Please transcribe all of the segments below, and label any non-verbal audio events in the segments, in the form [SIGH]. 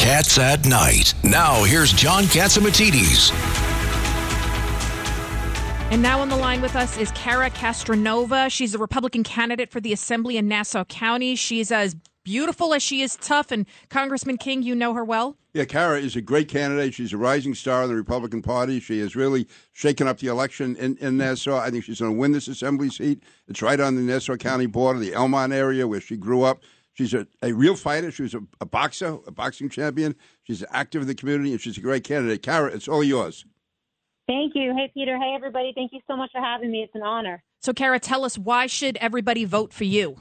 Cats at Night. Now, here's John Catsimatidis. And now on the line with us is Cara Castronuova. She's a Republican candidate for the Assembly in Nassau County. She's as beautiful as she is tough. And Congressman King, you know her well. Yeah, Cara is a great candidate. She's a rising star in the Republican Party. She has really shaken up the election in, in Nassau. I think she's going to win this assembly seat. It's right on the Nassau County border, the Elmont area where she grew up. She's a, a real fighter. She was a, a boxer, a boxing champion. She's active in the community, and she's a great candidate. Cara, it's all yours. Thank you. Hey, Peter. Hey, everybody. Thank you so much for having me. It's an honor. So, Cara, tell us why should everybody vote for you?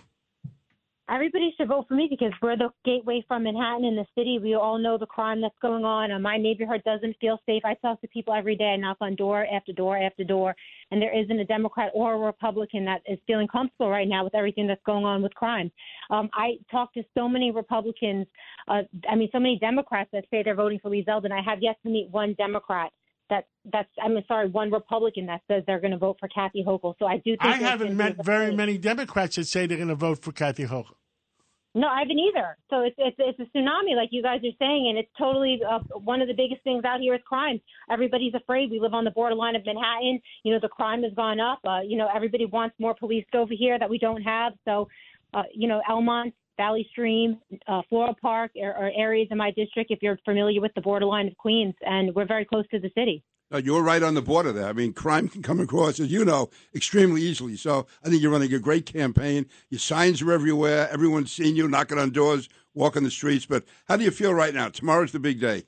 Everybody should vote for me because we're the gateway from Manhattan in the city. We all know the crime that's going on. Uh, my neighborhood doesn't feel safe. I talk to people every day. I knock on door after door after door, and there isn't a Democrat or a Republican that is feeling comfortable right now with everything that's going on with crime. Um, I talk to so many Republicans, uh, I mean, so many Democrats that say they're voting for Lee Zeldin. I have yet to meet one Democrat that that's I'm sorry, one Republican that says they're going to vote for Kathy Hochul. So I do. think I haven't met very many Democrats that say they're going to vote for Kathy Hochul. No, I haven't either. So it's it's it's a tsunami, like you guys are saying, and it's totally uh, one of the biggest things out here is crime. Everybody's afraid. We live on the borderline of Manhattan. You know, the crime has gone up. Uh, you know, everybody wants more police over here that we don't have. So, uh, you know, Elmont, Valley Stream, uh, Floral Park are, are areas in my district. If you're familiar with the borderline of Queens, and we're very close to the city. Uh, you're right on the border there. I mean, crime can come across, as you know, extremely easily. So I think you're running a great campaign. Your signs are everywhere. Everyone's seeing you, knocking on doors, walking the streets. But how do you feel right now? Tomorrow's the big day.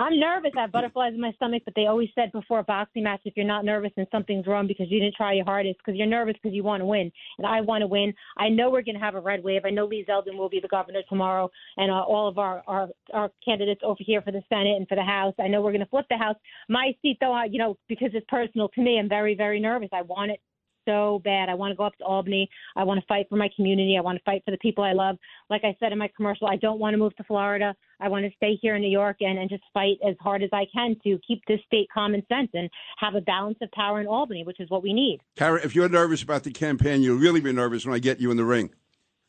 I'm nervous. I have butterflies in my stomach, but they always said before a boxing match, if you're not nervous and something's wrong because you didn't try your hardest, because you're nervous because you want to win, and I want to win. I know we're going to have a red wave. I know Lee Zeldin will be the governor tomorrow, and uh, all of our, our our candidates over here for the Senate and for the House. I know we're going to flip the House. My seat, though, I, you know, because it's personal to me, I'm very very nervous. I want it so bad. I want to go up to Albany. I want to fight for my community. I want to fight for the people I love. Like I said in my commercial, I don't want to move to Florida. I want to stay here in New York and, and just fight as hard as I can to keep this state common sense and have a balance of power in Albany, which is what we need. Cara, if you're nervous about the campaign, you'll really be nervous when I get you in the ring.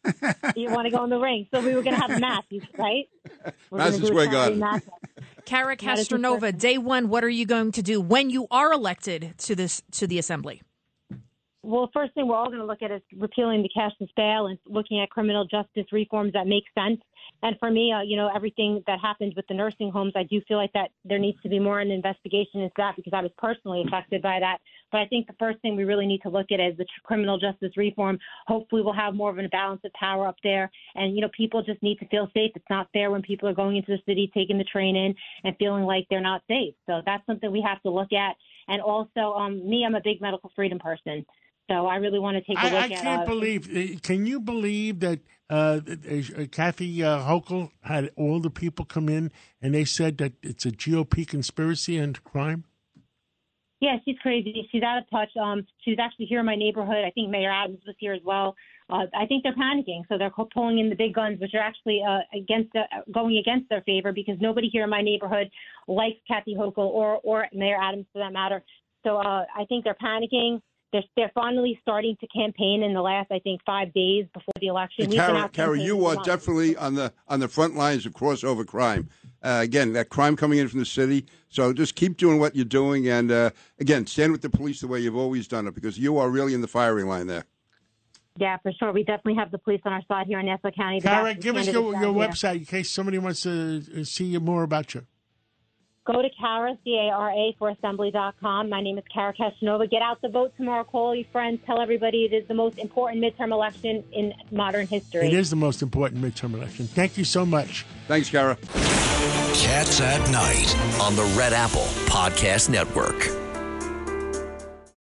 [LAUGHS] you want to go in the ring. So we were going to have a match, right? We're Madison Square Garden. Cara Castronuova, day one, what are you going to do when you are elected to this to the assembly? Well, first thing we're all going to look at is repealing the cashless bail and looking at criminal justice reforms that make sense. And for me, uh, you know, everything that happened with the nursing homes, I do feel like that there needs to be more an investigation into that because I was personally affected by that. But I think the first thing we really need to look at is the criminal justice reform. Hopefully, we'll have more of a balance of power up there. And, you know, people just need to feel safe. It's not fair when people are going into the city, taking the train in, and feeling like they're not safe. So that's something we have to look at. And also, um, me, I'm a big medical freedom person. So I really want to take a look I, I at. I can't uh, believe. Eh, can you believe that uh, uh, Kathy uh, Hochul had all the people come in and they said that it's a GOP conspiracy and crime? Yeah, she's crazy. She's out of touch. Um, she was actually here in my neighborhood. I think Mayor Adams was here as well. Uh, I think they're panicking, so they're pulling in the big guns, which are actually uh, against uh, going against their favor because nobody here in my neighborhood likes Kathy Hochul or or Mayor Adams for that matter. So uh, I think they're panicking. They're, they're finally starting to campaign in the last, I think, five days before the election. Cara, Cara, you are definitely on the on the front lines of crossover crime. Uh, again, that crime coming in from the city. So just keep doing what you're doing, and uh, again, stand with the police the way you've always done it, because you are really in the firing line there. Yeah, for sure. We definitely have the police on our side here in Nassau County. Cara, give us your, your website in case somebody wants to uh, see more about you. Go to Cara, C-A-R-A, for assembly.com. My name is Cara Castronuova. Get out the vote tomorrow. Call your friends. Tell everybody it is the most important midterm election in modern history. It is the most important midterm election. Thank you so much. Thanks, Cara. Cats at Night on the Red Apple Podcast Network.